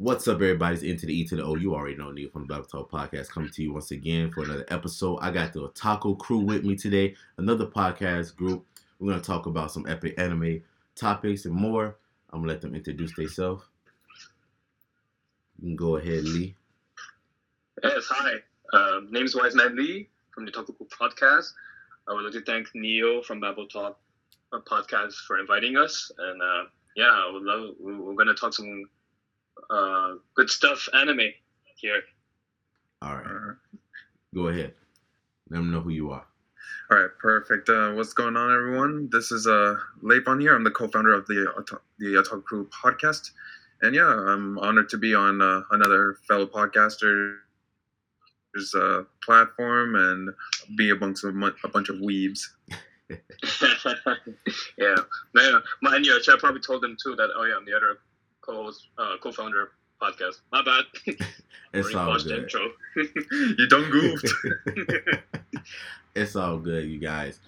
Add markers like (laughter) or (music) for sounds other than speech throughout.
What's up, everybody? It's into the E to the O. You already know Neil from the Babbletalk Podcast coming to you once again for another episode. I got the Otaku crew with me today, another podcast group. We're going to talk about some epic anime topics and more. I'm going to let them introduce themselves. You can go ahead, Lee. Yes, hi. Um, name is Wise Man Lee from the Otaku Podcast. I would like to thank Neil from Babbletalk Podcast for inviting us. And uh, yeah, love, we're going to talk some uh, good stuff anime here. All right. Go ahead. Let them know who you are. All right, perfect. Uh, what's going on, everyone? This is uh, Leipon here. I'm the co-founder of the the Otaku Crew podcast, and yeah, I'm honored to be on uh, another fellow podcaster's uh, platform and be amongst a, mu- a bunch of weebs. (laughs) (laughs) yeah, man, mind you, I probably told them too that, oh yeah, I'm the other co-host, uh, co-founder podcast. My bad. (laughs) It's all good. intro. (laughs) You done goofed. (laughs) It's all good, you guys.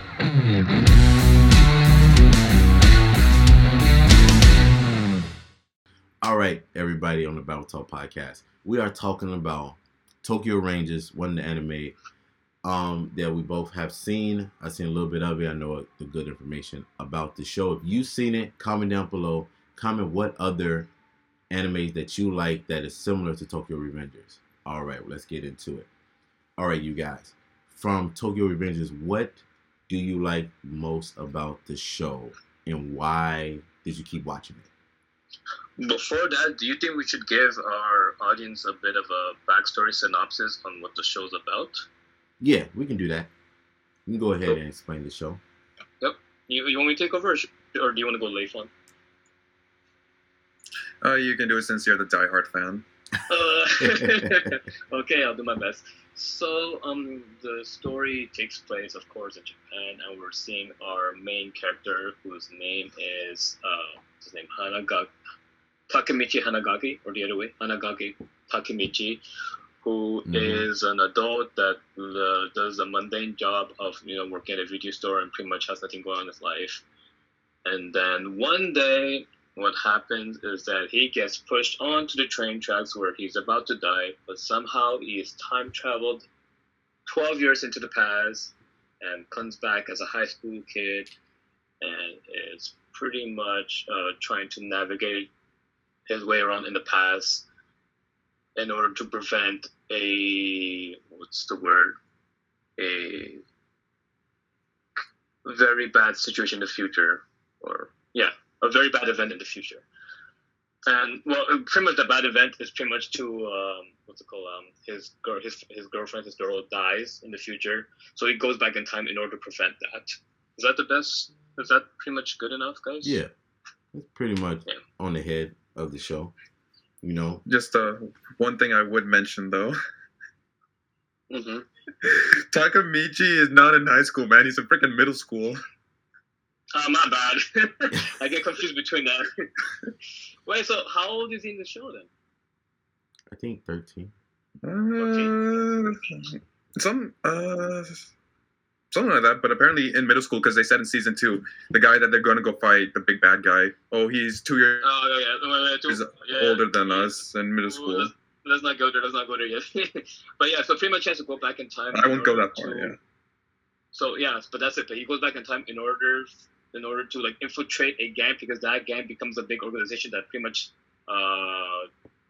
All right, everybody on the Babbletalk podcast. We are talking about Tokyo Revengers, one of the anime um, that we both have seen. I've seen a little bit of it. I know the good information about the show. If you've seen it, comment down below. Comment what other animes that you like that is similar to Tokyo Revengers. All right, let's get into it. All right, you guys. From Tokyo Revengers, what do you like most about the show and why did you keep watching it? Before that, do you think we should give our audience a bit of a backstory synopsis on what the show's about? Yeah, we can do that. You can go ahead and explain the show. You, you want me to take over, or, sh- or do you want to go late one? Uh, you can do it since you're the diehard fan. Uh, (laughs) okay, I'll do my best. So, um, the story takes place, of course, in Japan, and we're seeing our main character, whose name is uh, what's his name Hanaga Takemichi Hanagaki, or the other way, Hanagaki Takemichi, who is Mhm. an adult that uh, does a mundane job of you know working at a video store and pretty much has nothing going on in his life. And then one day, what happens is that he gets pushed onto the train tracks where he's about to die, but somehow he is time traveled 12 years into the past and comes back as a high school kid and is pretty much uh, trying to navigate his way around in the past in order to prevent a what's the word? A very bad situation in the future or yeah a very bad event in the future and well pretty much the bad event is pretty much to um, what's it called um, his girl his, his girlfriend his girl dies in the future so he goes back in time in order to prevent that is that the best is that pretty much good enough guys Yeah, it's pretty much Yeah. on the head of the show. You know, Just uh, one thing I would mention though, hmm (laughs) Takemichi is not in high school, man. He's in freaking middle school. Uh, my bad. (laughs) I get confused between that. (laughs) Wait, so how old is he in the show then? I think 13. Uh, some uh, something like that. But apparently in middle school, because they said in season two, the guy that they're going to go fight, the big bad guy. Oh, he's two years Oh, yeah, yeah. Wait, wait, He's yeah, older than yeah. us in middle Ooh, school. Let's, let's not go there. Let's not go there yet. (laughs) but yeah, so pretty much has to go back in time. I won't go that far. to- Yeah. So yeah, but that's it. But he goes back in time in order in order to like infiltrate a gang because that gang becomes a big organization that pretty much uh,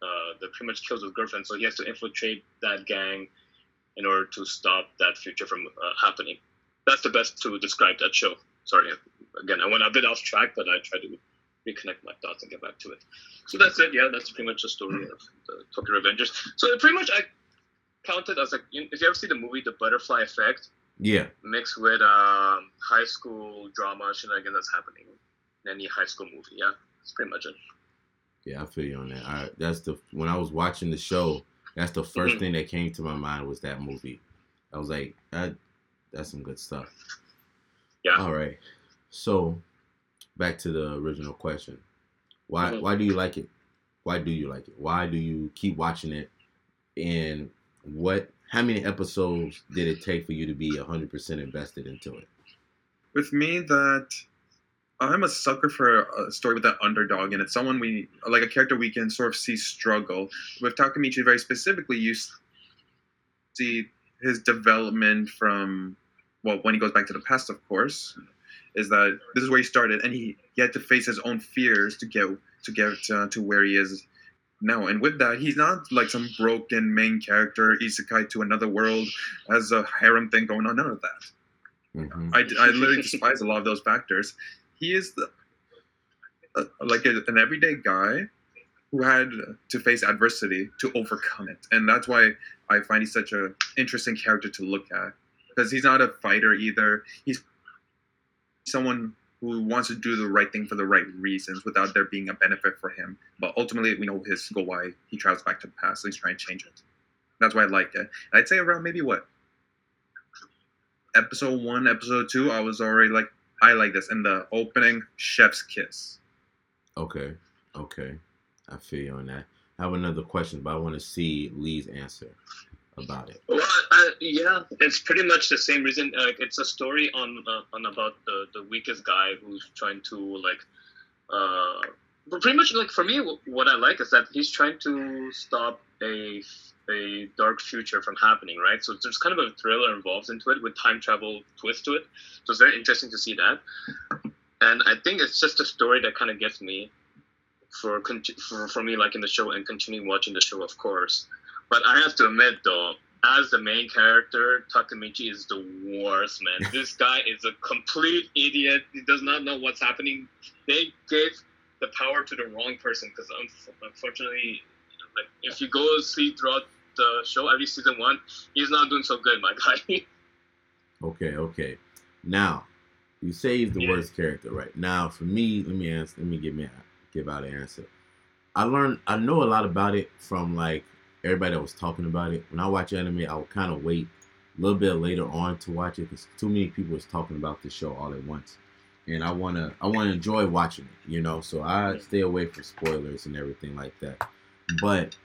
uh, that pretty much kills his girlfriend. So he has to infiltrate that gang in order to stop that future from uh, happening. That's the best to describe that show. Sorry, again, I went a bit off track, but I tried to reconnect my thoughts and get back to it. So that's it. Yeah, that's pretty much the story of the Tokyo Revengers. So pretty much I counted as like if you ever see the movie The Butterfly Effect Yeah, mixed with um, high school drama shenanigans that's happening in any high school movie. Yeah, that's pretty much it. yeah, I feel you on that. I, that's the when I was watching the show, that's the 1st Mhm. thing that came to my mind was that movie. I was like, that, that's some good stuff. Yeah. All right. So, back to the original question. Why Mhm. why do you like it? Why do you like it? Why do you keep watching it? And what how many episodes did it take for you to be 100% invested into it? With me, that I'm a sucker for a story with an underdog, and it's someone we like a character we can sort of see struggle. With Takemichi, very specifically, you see his development from well, when he goes back to the past, of course, is that this is where he started, and he, he had to face his own fears to get to get uh, to where he is now. And with that, he's not like some broken main character isekai to another world as a harem thing going on. None of that. Mm-hmm. I, I literally despise a lot of those factors. He is the, uh, like a, an everyday guy who had to face adversity to overcome it, and that's why I find he's such a interesting character to look at because he's not a fighter either. He's someone who wants to do the right thing for the right reasons without there being a benefit for him. But ultimately, we know his goal why he travels back to the past, so he's trying to change it. That's why I like it. I'd say around maybe what episode one, episode two, I was already like, I like this. In the opening, Chef's Kiss. Okay, okay, I feel you on that. I have another question, but I want to see Lee's answer about it. Well, uh, yeah, it's pretty much the same reason. Like, it's a story on uh, on about the the weakest guy who's trying to like. Uh, but pretty much like for me, what I like is that he's trying to stop a a dark future from happening, right? So there's kind of a thriller involved into it with time travel twist to it. So it's very interesting to see that. And I think it's just a story that kind of gets me for, for for me, like in the show, and continuing watching the show, of course. But I have to admit, though, as the main character, Takemichi is the worst, man. (laughs) this guy is a complete idiot. He does not know what's happening. They gave the power to the wrong person because unfortunately, like if you go see throughout the show, every season one, he's not doing so good, my (laughs) guy. okay, okay. Now, you say he's the yeah. worst character, right? Now, for me, let me answer. Let me give me a, give out an answer. I learned. I know a lot about it from like everybody that was talking about it. When I watch anime, I would kind of wait a little bit later on to watch it because too many people was talking about the show all at once, and I wanna I wanna enjoy watching it, you know. So I stay away from spoilers and everything like that. But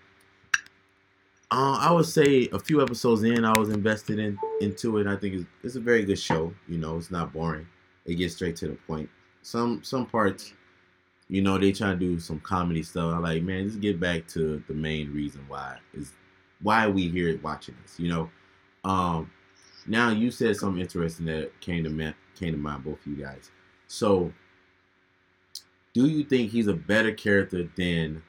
uh, I would say a few episodes in, I was invested in into it. I think it's, it's a very good show. You know, it's not boring. It gets straight to the point. Some some parts you know, they try to do some comedy stuff. I'm like, man, just get back to the main reason why is why we here watching this. You know, um, now you said something interesting that came to mind, came to mind, both of you guys. So, do you think he's a better character than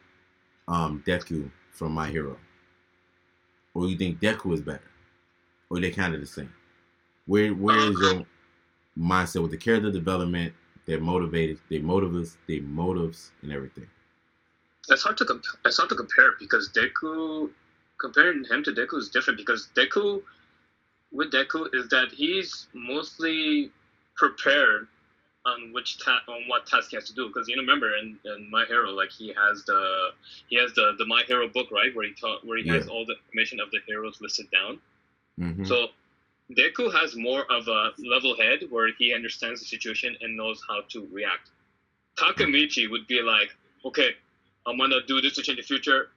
um, Deku from My Hero, or you think Deku is better, or they kind of the same? Where where is your mindset with the character development they're motivated. They motives. They motives and everything. It's hard to comp- it's hard to compare because Deku comparing him to Deku is different because Deku with Deku is that he's mostly prepared on which ta- on what task he has to do because you know remember in, in My Hero like he has the he has the the My Hero book right where he taught where he yeah. has all the information of the heroes listed down. Mm-hmm. So Deku has more of a level head where he understands the situation and knows how to react. Takemichi would be like, okay, I'm gonna do this to change the future,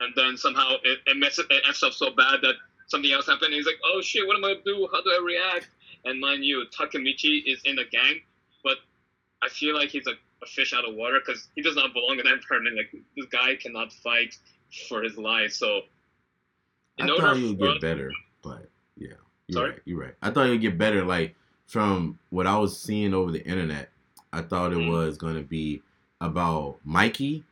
and then somehow it, it messes it F's up so bad that something else happened. And he's like, oh shit, what am I gonna do? How do I react? And mind you, Takemichi is in the gang, but I feel like he's a, a fish out of water because he does not belong in that environment. Like this guy cannot fight for his life. So in I thought he would get better. You're Sorry? right. You're right. I thought it'd get better. Like from what I was seeing over the internet, I thought it mm. was gonna be about Mikey.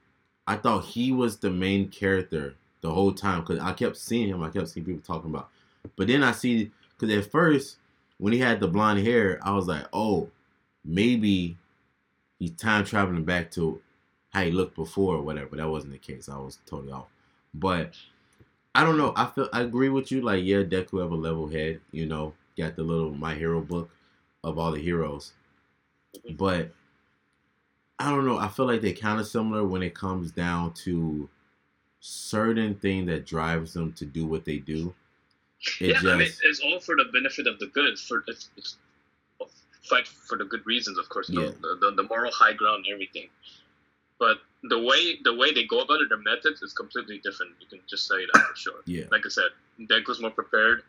I thought he was the main character the whole time because I kept seeing him. I kept seeing people talking about. But then I see because at first when he had the blonde hair, I was like, oh, maybe he's time traveling back to how he looked before or whatever. That wasn't the case. I was totally off. But I don't know. I feel I agree with you. Like, yeah, Deku have a level head. You know, got the little My Hero book of all the heroes, mm-hmm. but I don't know. I feel like they're kind of similar when it comes down to certain thing that drives them to do what they do. It yeah, just, I mean, it's all for the benefit of the good. For it's, it's fight for the good reasons, of course. Yeah. The, the, the moral high ground, and everything. But the way the way they go about it, their methods is completely different. You can just say that for sure. Yeah. Like I said, Deku's more prepared.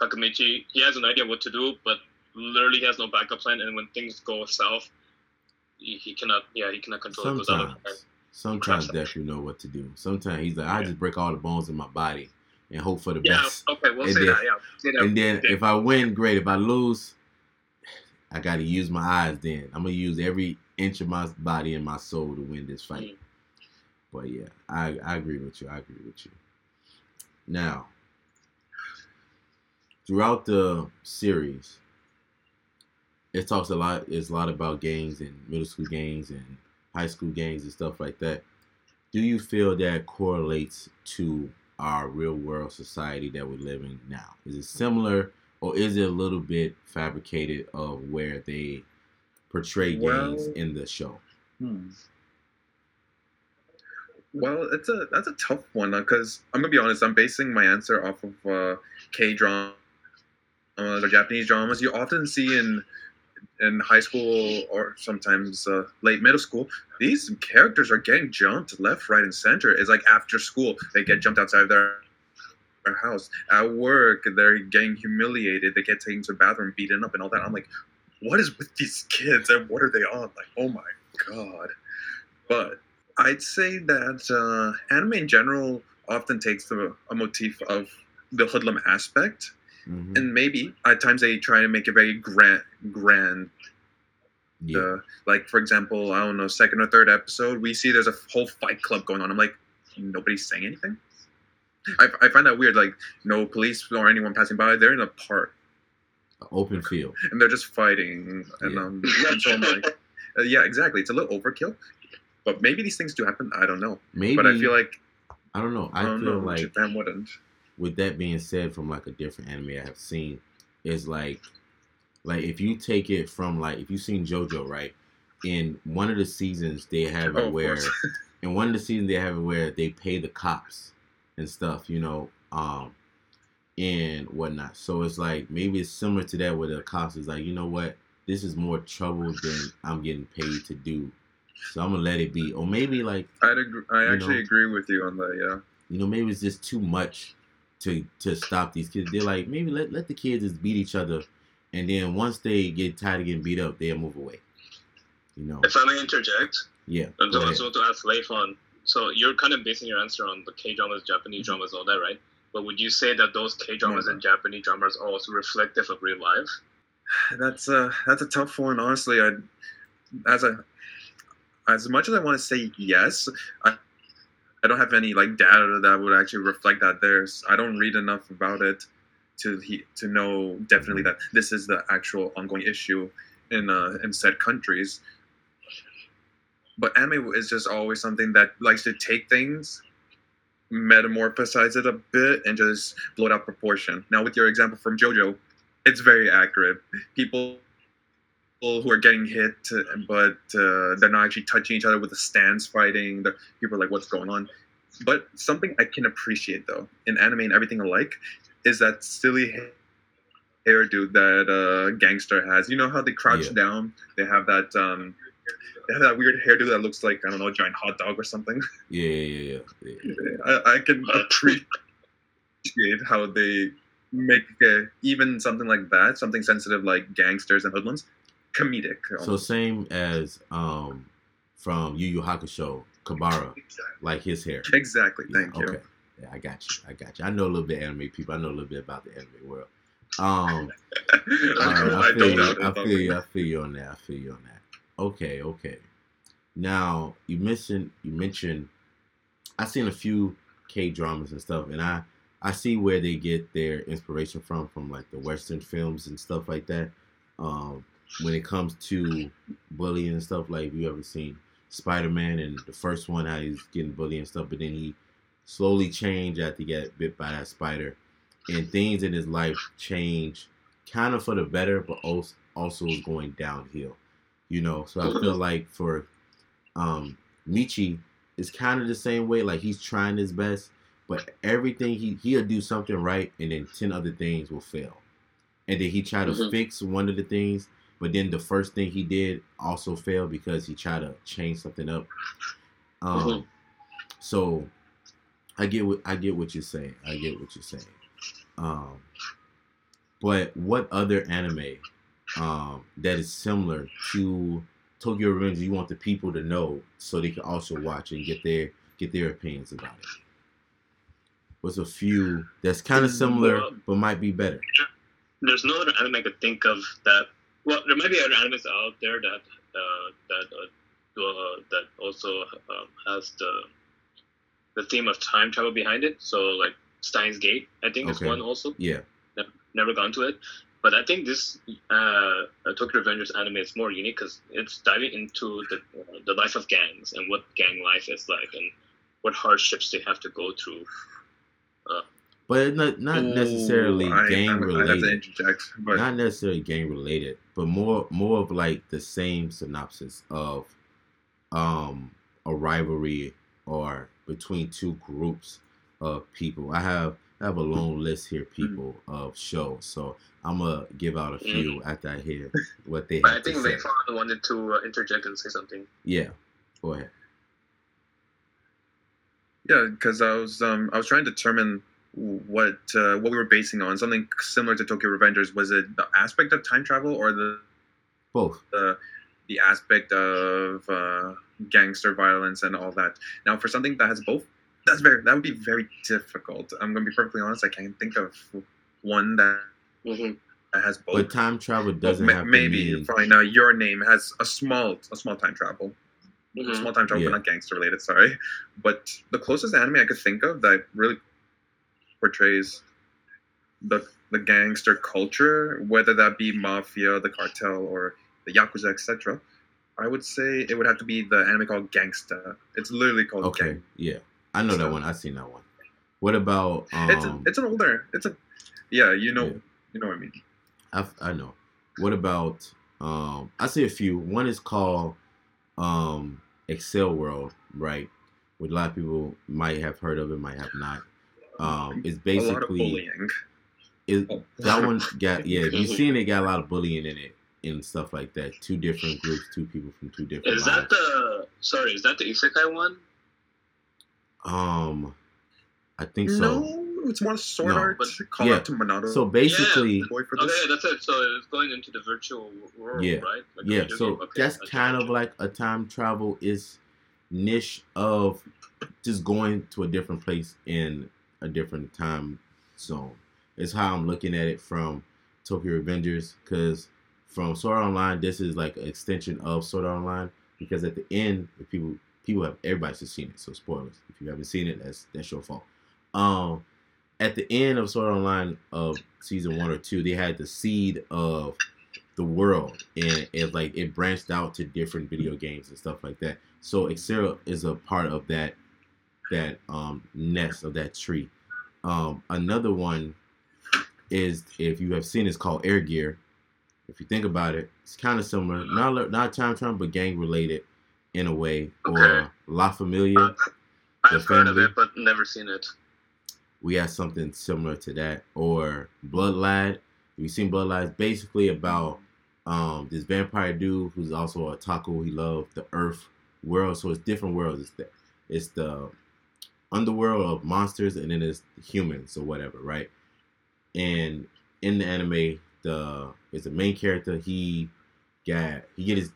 Takemichi, he has an idea what to do, but literally has no backup plan, and when things go south, he, he cannot. Yeah, he cannot control it. Goes out of hand. Sometimes, sometimes Crap. Deku know what to do. Sometimes he's like, I Yeah. just break all the bones in my body and hope for the Yeah. best. Okay, we'll And say then- that. Yeah. That. And then Yeah. if I win, great. If I lose, I got to use my eyes. Then I'm gonna use every inch of my body and my soul to win this fight. Mm. But yeah, I I agree with you. I agree with you. Now, throughout the series, it talks a lot. It's a lot about gangs and middle school gangs and high school gangs and stuff like that. Do you feel that correlates to our real world society that we're living now? Is it similar, or is it a little bit fabricated of where they portray gangs in the show? Hmm. Well, it's a that's a tough one because I'm gonna be honest. I'm basing my answer off of uh, K drama, uh, the Japanese dramas you often see in in high school or sometimes uh, late middle school. These characters are getting jumped left, right, and center. It's like after school they get jumped outside their their house. At work they're getting humiliated. They get taken to the bathroom, beaten up, and all that. I'm like, what is with these kids and what are they on? Like, oh my god. But I'd say that uh, anime in general often takes the a motif of the hoodlum aspect, Mhm. and maybe at times they try to make it very grand. Grand. Yeah. Uh, like for example, I don't know, second or third episode, we see there's a whole fight club going on. I'm like, nobody's saying anything. I, I find that weird. Like no police or anyone passing by. They're in a park open field. and they're just fighting. And Yeah. um, (laughs) and so I'm like, uh, yeah, exactly. It's a little overkill. But maybe these things do happen. I don't know. Maybe, but I feel like I don't know. I, I don't feel know. like Japan wouldn't. with that being said, from like a different anime I have seen, is like, like if you take it from like if you've seen JoJo, right? In one of the seasons, they have Oh, it where (laughs) in one of the seasons they have it where they pay the cops and stuff, you know, um, and whatnot. So it's like maybe it's similar to that where the cops is like, you know what, this is more trouble than I'm getting paid to do, so I'm gonna let it be. Or maybe like I'd agree, I You actually know. agree with you on that. Yeah. you know, maybe it's just too much to to stop these kids. They're like, maybe let let the kids just beat each other, and then once they get tired of getting beat up, they'll move away. You know, If I may interject, yeah. and go to ahead. also to ask Leifon, so you're kind of basing your answer on the K dramas, Japanese Mm-hmm. dramas, all that, right? But would you say that those K dramas and Japanese dramas are also reflective of real life? (sighs) That's a that's a tough one. Honestly, I as a as much as I want to say yes, I I don't have any like data that would actually reflect that. There's I don't read enough about it to he, to know definitely that this is the actual ongoing issue in uh, in said countries. But anime is just always something that likes to take things, metamorphosize it a bit, and just blow it out proportion. Now, with your example from JoJo, it's very accurate. People who are getting hit, but uh, they're not actually touching each other with the stands fighting. The people are like, "What's going on?" But something I can appreciate though in anime and everything alike is that silly ha- hairdo that uh, gangster has. You know how they crouch Yeah. down? They have that. Um, they have that weird hairdo that looks like I don't know, a giant hot dog or something. Yeah, yeah, yeah, yeah. I, I can appreciate how they make uh, even something like that, something sensitive like gangsters and hoodlums, comedic. So same as um from Yu Yu Hakusho, Kuwabara, like his hair. exactly. Yeah, Thank you. Okay. Yeah, I got you. I got you. I know a little bit of anime people. I know a little bit about the anime world. Um, (laughs) I, I, I feel you. I feel (laughs) you. I feel you on that. I feel you on that. Okay, okay. Now you mentioned you mentioned I've seen a few K dramas and stuff, and I I see where they get their inspiration from from like the Western films and stuff like that. Um, when it comes to bullying and stuff, like you ever seen Spider Man and the first one how he's getting bullied and stuff, but then he slowly changed after he got bit by that spider, and things in his life change kind of for the better, but also also going downhill. You know, so I feel like for um Michi is kind of the same way. Like he's trying his best, but everything he he'll do something right, and then ten other things will fail, and then he try to Mhm. fix one of the things, but then the first thing he did also failed because he tried to change something up. Um, Mhm. so I get what I get what you're saying. I get what you're saying. Um, but what other anime um, that is similar to Tokyo Revenge. You want the people to know so they can also watch and get their get their opinions about it. What's a few that's kind of similar Well- but might be better? There's no other anime I could think of that. Well, there might be other animes out there that uh, that uh, uh, that also um, has the the theme of time travel behind it. So like Steins Gate, I think is one also. Yeah, Never gone to it, but I think this uh, uh, Tokyo Revengers anime is more unique because it's diving into the uh, the life of gangs and what gang life is like and what hardships they have to go through. but it's not not necessarily I- gang I, I have to related. interject, but not necessarily gang related, but more more of like the same synopsis of um a rivalry or between two groups of people. I have I have a long list here, people of shows, so I'm gonna give out a few after I hear (laughs) what they But I have to think say. Leifon wanted to uh, interject and say something. Yeah, go ahead. yeah, because I was um I was trying to determine what uh, what we were basing on something similar to Tokyo Revengers. Was it the aspect of time travel or the Both. the the aspect of uh, gangster violence and all that. Now, for something that has both, that's very that would be very difficult. I'm gonna be perfectly honest. I can't think of one that, Mm-hmm. has both. But time travel doesn't ma- have to maybe mean- fine. Now, your name has a small a small time travel. Mm-hmm. Small time travel, Yeah. but not gangster related. Sorry, but the closest anime I could think of that really portrays the the gangster culture, whether that be mafia, the cartel, or the yakuza, etc. I would say it would have to be the anime called Gangsta. It's literally called Okay, Gang. yeah, I know that one. I've seen that one. What about um? It's a, it's an older. It's a yeah. You know Yeah. you know what I mean. I, I know. What about um I see a few. One is called um Accel World, right? Which a lot of people might have heard of it, might have not. Um it's a lot of basically bullying. it, Oh. that one got (laughs) yeah, you've seen it got a lot of bullying in it and stuff like that. Two different groups, two people from two different Is that the sorry? Is that the isekai one? Um I think so. No, it's more sword No. art. Call Yeah. out to Monado. So basically boy for Okay, that's it. So it's going into the virtual world, Yeah. right? Like Yeah, so? Okay, that's okay, kind of like a time travel is niche of just going to a different place in a different time zone. It's how I'm looking at it from Tokyo Revengers because from Sword Art Online, this is like an extension of Sword Art Online because at the end, if people people have everybody's just seen it, so spoilers. If you haven't seen it, that's that's your fault. Um, at the end of Sword Online of season one or two, they had the seed of the world and it like it branched out to different video games and stuff like that. So Accel is a part of that that um nest of that tree. Um another one is if you have seen it's called Air Gear. If you think about it, it's kind of similar, not not time travel, but gang related in a way. Or La Familia, Uh, I've the heard of it, but never seen it. we have something similar to that. Or Blood Lad. You've seen Blood Lad. It's basically about um, this vampire dude who's also a taco. He loves the Earth world, so it's different worlds. It's the it's the underworld of monsters, and then it's humans or whatever, right? And in the anime, the is the main character. He got he get his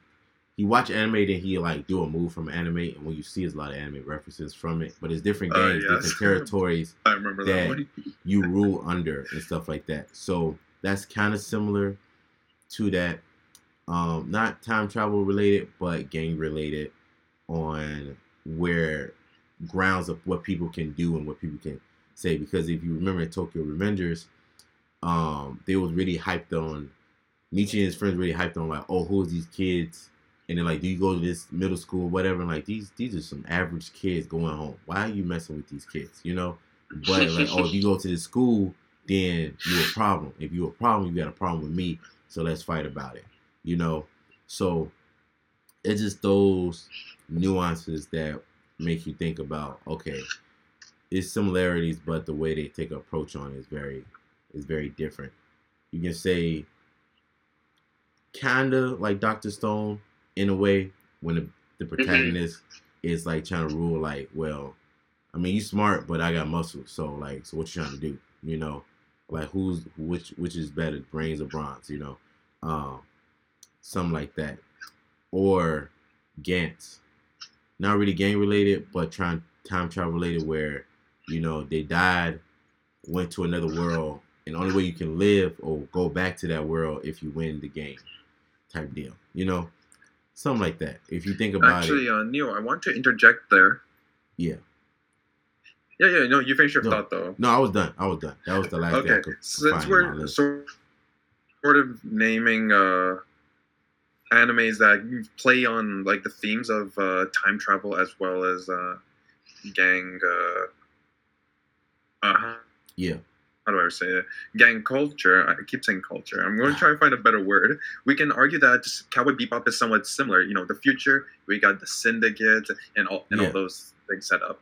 he watch anime, then he like do a move from anime, and when you see, there's a lot of anime references from it. But it's different Oh, games, yes. different territories I remember that that you rule under and stuff like that. So that's kind of similar to that. Um, not time travel related, but gang related on where grounds of what people can do and what people can say. Because if you remember in Tokyo Revengers, um, they was really hyped on Nietzsche and his friends really hyped on like, oh, who's these kids? And then like, do you go to this middle school, whatever? And like these these are some average kids going home. Why are you messing with these kids? You know? But like, oh, if you go to this school, then you're a problem. If you're a problem, you got a problem with me. So let's fight about it. You know? So it's just those nuances that make you think about, okay, it's similarities, but the way they take approach on it is very is very different. You can say kinda like Doctor Stone in a way when the, the protagonist is like trying to rule like, well, I mean you smart, but I got muscles, so like so what you trying to do? You know? Like who's which which is better, brains or bronze, you know? Um something like that, or Gantz. Not really gang related, but trying time travel related, where you know they died, went to another world, and only way you can live or go back to that world if you win the game, type deal. You know, something like that. If you think about Actually, it, uh, Neil, I want to interject there. yeah. Yeah, yeah, no, you finish your No. thought though. No, I was done. I was done. That was the last Okay, since we're list. sort of naming uh, animes that play on like the themes of uh, time travel as well as uh, gang. Uh, uh, yeah. How do I say it? Gang culture. I keep saying culture. I'm going to try and find a better word. We can argue that just Cowboy Bebop is somewhat similar. You know, the future. We got the syndicate and all and Yeah. all those things set up.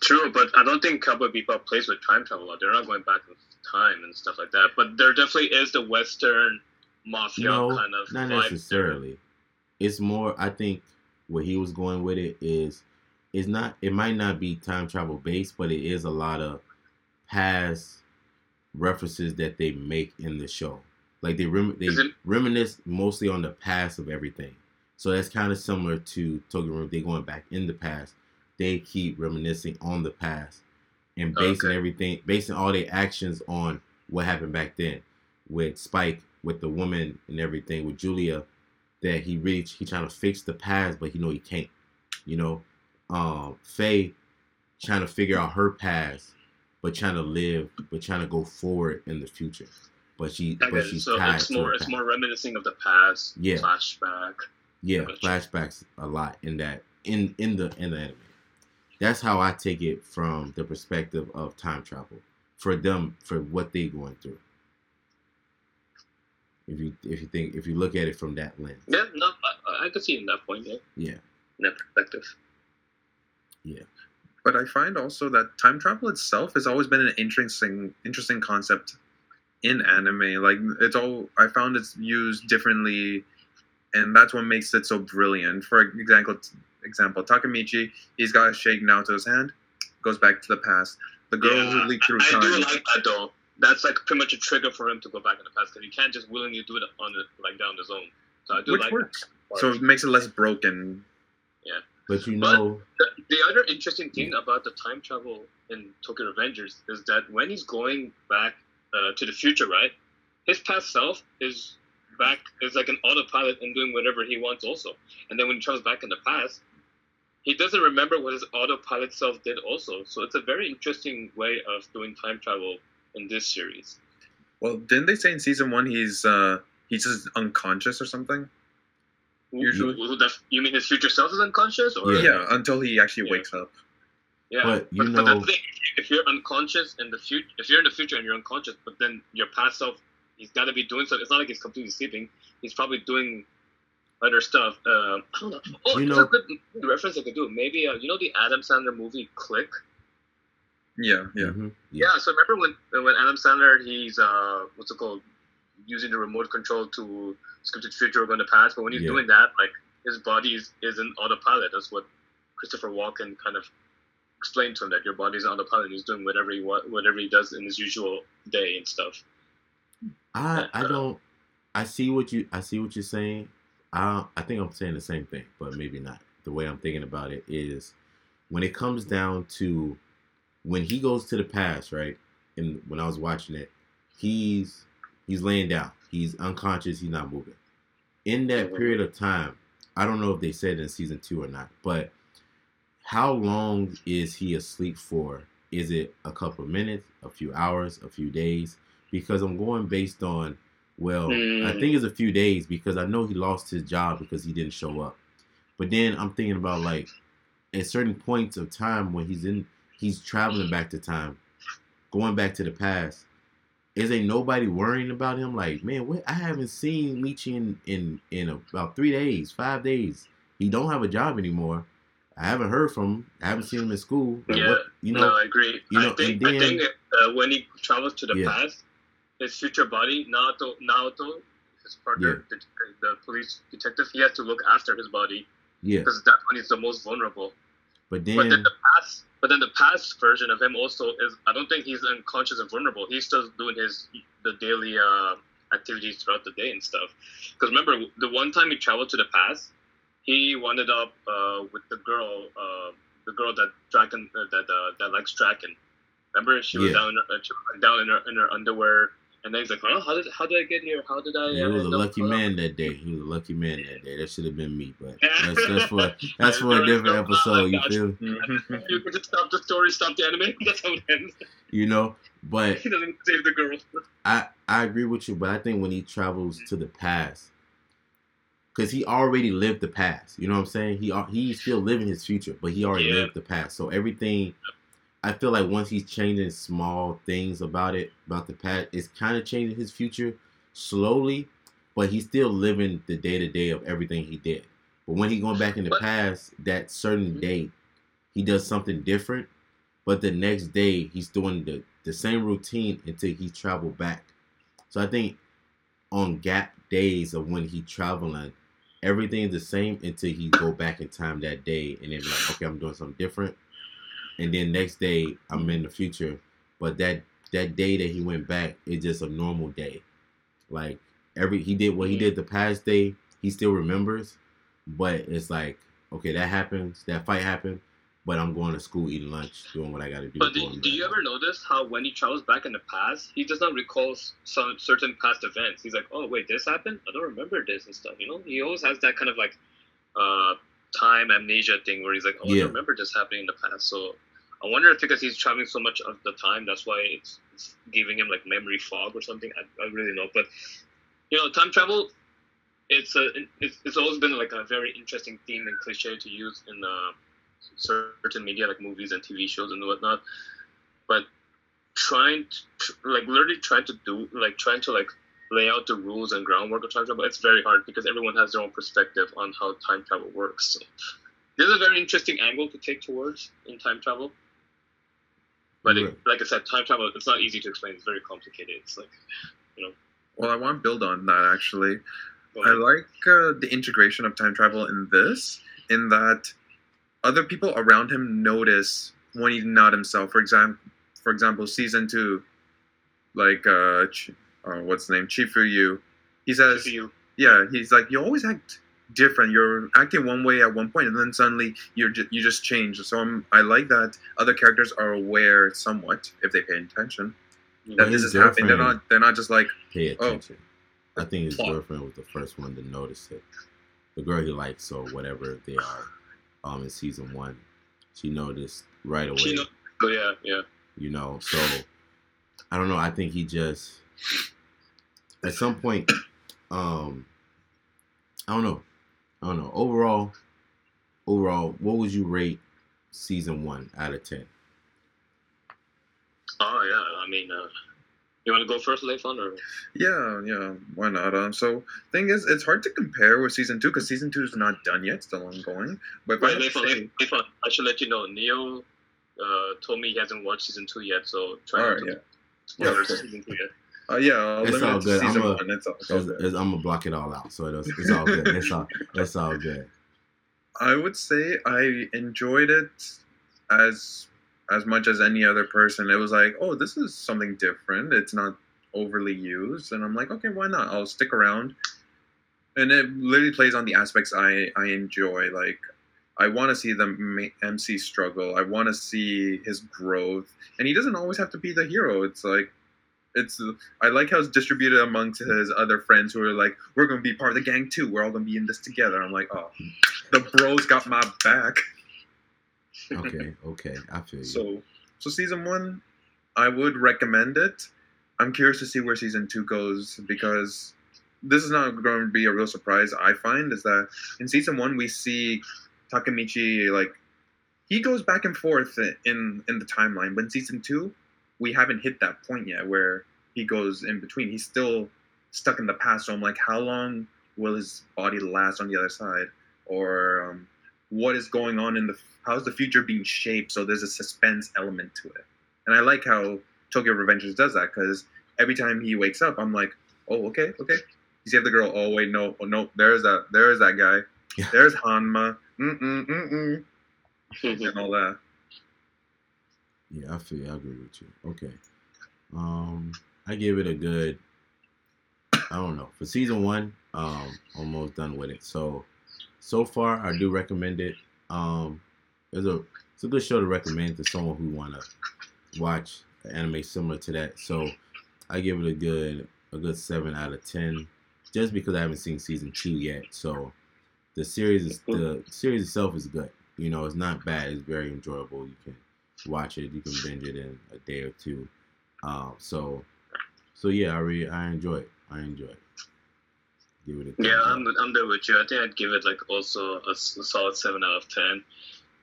True, but I don't think Cowboy Bebop plays with time travel. They're not going back in time and stuff like that. But there definitely is the Western mafia No, kind of Not vibe. necessarily. It's more. I think where he was going with it is, is not. It might not be time travel based, but it is a lot of past references that they make in the show. Like they rem- they it- reminisce mostly on the past of everything. So that's kind of similar to Tokyo. Room. They're going back in the past. They keep reminiscing on the past and basing Okay. everything, basing all their actions on what happened back then with Spike, with the woman and everything, with Julia, that he really he trying to fix the past, but he know he can't. You know, um, Faye trying to figure out her past, but trying to live, but trying to go forward in the future. But she, I but she's So tied it's more it's more reminiscing of the past. Yeah. Flashback. Yeah, flashbacks a lot in that in in the in the anime. That's how I take it from the perspective of time travel for them for what they going through. If you if you think if you look at it from that lens, Yeah, no, I, I could see in that point. Yeah, yeah, in that perspective. But I find also that time travel itself has always been an interesting interesting concept in anime. Like it's all I found it's used differently and that's what makes it so brilliant. For example example, Takemichi, he's got a shake now to his hand, goes back to the past. The girl Yeah, who leaped through I, I do like that though. That's like pretty much a trigger for him to go back in the past because he can't just willingly do it on the like down his own. So I do which like works. So it makes it less broken. But you But- know, the, the other interesting thing about the time travel in Tokyo Avengers is that when he's going back uh, to the future, right, his past self is back is like an autopilot and doing whatever he wants also. And then when he travels back in the past, he doesn't remember what his autopilot self did also. So it's a very interesting way of doing time travel in this series. Well, didn't they say in season one he's uh he's just unconscious or something? Usually. Who- who the- you mean his future self is unconscious, or Yeah. Yeah, until he actually Yeah. wakes up. Yeah, But you but, know- the thing, if you're unconscious in the future, if you're in the future and you're unconscious, but then your past self, he's got to be doing something. It's not like he's completely sleeping. He's probably doing other stuff. Um, I don't know. Oh, You you know- a good reference I could do. Maybe uh, you know the Adam Sandler movie Click. Yeah, yeah. mhm, Yeah. So remember when when Adam Sandler he's uh what's it called using the remote control to skip to the future or go in the past, but when he's Yeah. doing that, like his body is, is in autopilot. That's what Christopher Walken kind of explained to him that your body's on autopilot. He's doing whatever he wa- whatever he does in his usual day and stuff. I I uh, don't. I see what you I see what you're saying. I I think I'm saying the same thing, but maybe not. The way I'm thinking about it is when it comes down to when he goes to the past, right? And when I was watching it, he's he's laying down. He's unconscious. He's not moving. In that period of time, I don't know if they said in season two or not, but how long is he asleep for? Is it a couple of minutes, a few hours, a few days? Because I'm going based on, well, I Mm. think it's a few days because I know he lost his job because he didn't show up. But then I'm thinking about like at certain points of time when he's in, he's traveling back to time, going back to the past. Is ain't nobody worrying about him? Like, man, what? I haven't seen Michi in in in about three days, five days. He don't have a job anymore. I haven't heard from him. I haven't seen him in school. Like, Yeah. what, you know, no, I agree. you know, I think and I think uh, when he travels to the Yeah. past, his future body Naoto Naoto, his partner, the, the police detective, he has to look after his body yeah. because that's when he's the most vulnerable. But then, But then then, the past, but then the past version of him also is. I don't think he's unconscious and vulnerable. He's still doing his the daily uh, activities throughout the day and stuff. Because remember, the one time he traveled to the past, he wound up uh, with the girl, uh, the girl that dragon uh, that uh, that likes Draken. Remember, she was Yeah. down, uh, she was down in her in her underwear, and then he's like, "Oh, how did how did I get here? How did I?" Yeah, he was a lucky man that day. He was a lucky man that day. That should have been me, but (laughs) that's, that's for that's for a different episode. You feel? You could just stop the story, stop the anime. (laughs) That's how it ends. You know, but He doesn't save the girl. I I agree with you, but I think when he travels to the past, because he already lived the past. You know what I'm saying? He he's still living his future, but he already Yeah. lived the past. So everything, I feel like once he's changing small things about it, about the past, it's kind of changing his future slowly, but he's still living the day to day of everything he did. But when he going back in the past, that certain Mhm. day, he does something different. But the next day, he's doing the, the same routine until he traveled back. So I think on gap days of when he traveling, everything's the same until he go back in time that day and then like, okay, I'm doing something different. And then next day I'm in the future. But that that day that he went back is just a normal day. Like every he did what he did the past day, he still remembers. But it's like, okay, that happens, that fight happened, but I'm going to school eating lunch, doing what I gotta do. But do, do you ever notice how when he travels back in the past, he does not recall some certain past events? He's like, oh wait, this happened. I don't remember this and stuff. You know, he always has that kind of like uh, time amnesia thing where he's like, oh, I Yeah. don't remember this happening in the past. So I wonder if because he's traveling so much of the time, that's why it's, it's giving him like memory fog or something. I, I really know, but you know, time travel. It's a it's, it's always been like a very interesting theme and cliche to use in uh, certain media like movies and TV shows and whatnot. But trying to like literally trying to do like trying to like lay out the rules and groundwork of time travel, it's very hard because everyone has their own perspective on how time travel works. So, this is a very interesting angle to take towards in time travel. But it, like I said, time travel it's not easy to explain. It's very complicated. It's like you know. Well, I want to build on that actually. I like uh, the integration of time travel in this, in that other people around him notice when he's not himself. For example, for example, season two, like uh, Ch- uh what's the name, Chifuyu, he says, you yeah, he's like, you always act different. You're acting one way at one point, and then suddenly you're ju- you just change. So I'm, I like that other characters are aware somewhat if they pay attention that His this is happening. They're not they're not just like pay Oh. attention. I think his Plot. girlfriend was the first one to notice it. The girl he likes, or whatever they are, um, in season one, she noticed right away. She know- oh yeah, yeah. You know, so I don't know. I think he just at some point, um, I don't know. I don't know. Overall, overall, what would you rate season one out of ten? Oh yeah. I mean, uh, you want to go first, Leifon, or Yeah, yeah, why not? Um, so thing is, it's hard to compare with season two because season two is not done yet, still ongoing. But if I Wait, had Leifon, say- Leifon, I should let you know. Neo uh, told me he hasn't watched season two yet, so try not Alright, to yeah. spoil Yeah. season two yet. Uh, yeah, I'll It's limit all good. season I'm a- one. It's all, it's all It's, good. I'm gonna block it all out, so it's, it's all good. It's all it's all good. I would say I enjoyed it as as much as any other person. It was like, oh, this is something different. It's not overly used, and I'm like, okay, why not? I'll stick around. And it literally plays on the aspects I I enjoy. Like, I want to see the MC struggle. I want to see his growth, and he doesn't always have to be the hero. It's like. It's I like how it's distributed amongst his other friends who are like, we're gonna be part of the gang too. We're all gonna be in this together. I'm like, oh, the bros got my back. Okay, okay, I feel you. So, so season one, I would recommend it. I'm curious to see where season two goes because this is not going to be a real surprise. I find is that in season one we see Takemichi like he goes back and forth in in the timeline, but in season two we haven't hit that point yet where he goes in between. He's still stuck in the past. So I'm like, how long will his body last on the other side, or um, what is going on in the how's the future being shaped? So there's a suspense element to it, and I like how Tokyo Revengers does that because every time he wakes up, I'm like, oh, okay, okay. You see the girl? Oh wait, no, oh, no. There's that. There's that guy. Yeah. There's Hanma. Mm mm mm mm. (laughs) And all that. Yeah, I feel you. I agree with you. Okay. Um, I give it a good I don't know. For season one, um, almost done with it. So so far, I do recommend it. Um, it's a it's a good show to recommend to someone who wanna watch an anime similar to that. So I give it a good a good seven out of ten, just because I haven't seen season two yet. So the series is the series itself is good. You know, it's not bad. It's very enjoyable. You can watch it. You can binge it in a day or two. Um, so so yeah, I really I enjoy it. I enjoy it. Give it a yeah, I'm, I'm there with you. I think I'd give it like also a, a solid seven out of ten.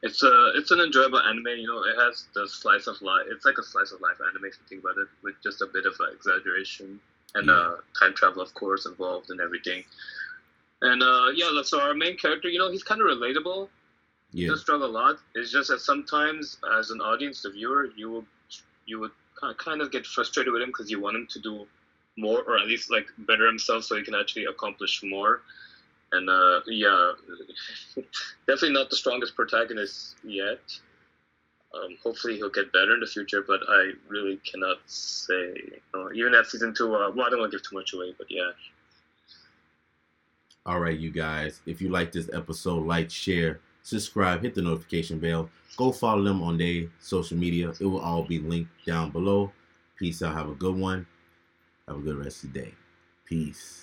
It's a it's an enjoyable anime. You know, it has the slice of life. It's like a slice of life anime if you think about it, with just a bit of uh, exaggeration and yeah. uh, time travel, of course, involved and everything. And uh, yeah, so our main character, you know, he's kind of relatable. Yeah. He does struggle a lot. It's just that sometimes, as an audience, the viewer, you will you would kind of get frustrated with him because you want him to do more, or at least like better himself, so he can actually accomplish more. And uh, yeah, (laughs) definitely not the strongest protagonist yet. Um, hopefully he'll get better in the future, but I really cannot say. You know, even at season two, uh, well, I don't want to give too much away, but yeah. All right, you guys. If you like this episode, like, share, subscribe, hit the notification bell, go follow them on their social media. It will all be linked down below. Peace out. Have a good one. Have a good rest of the day. Peace.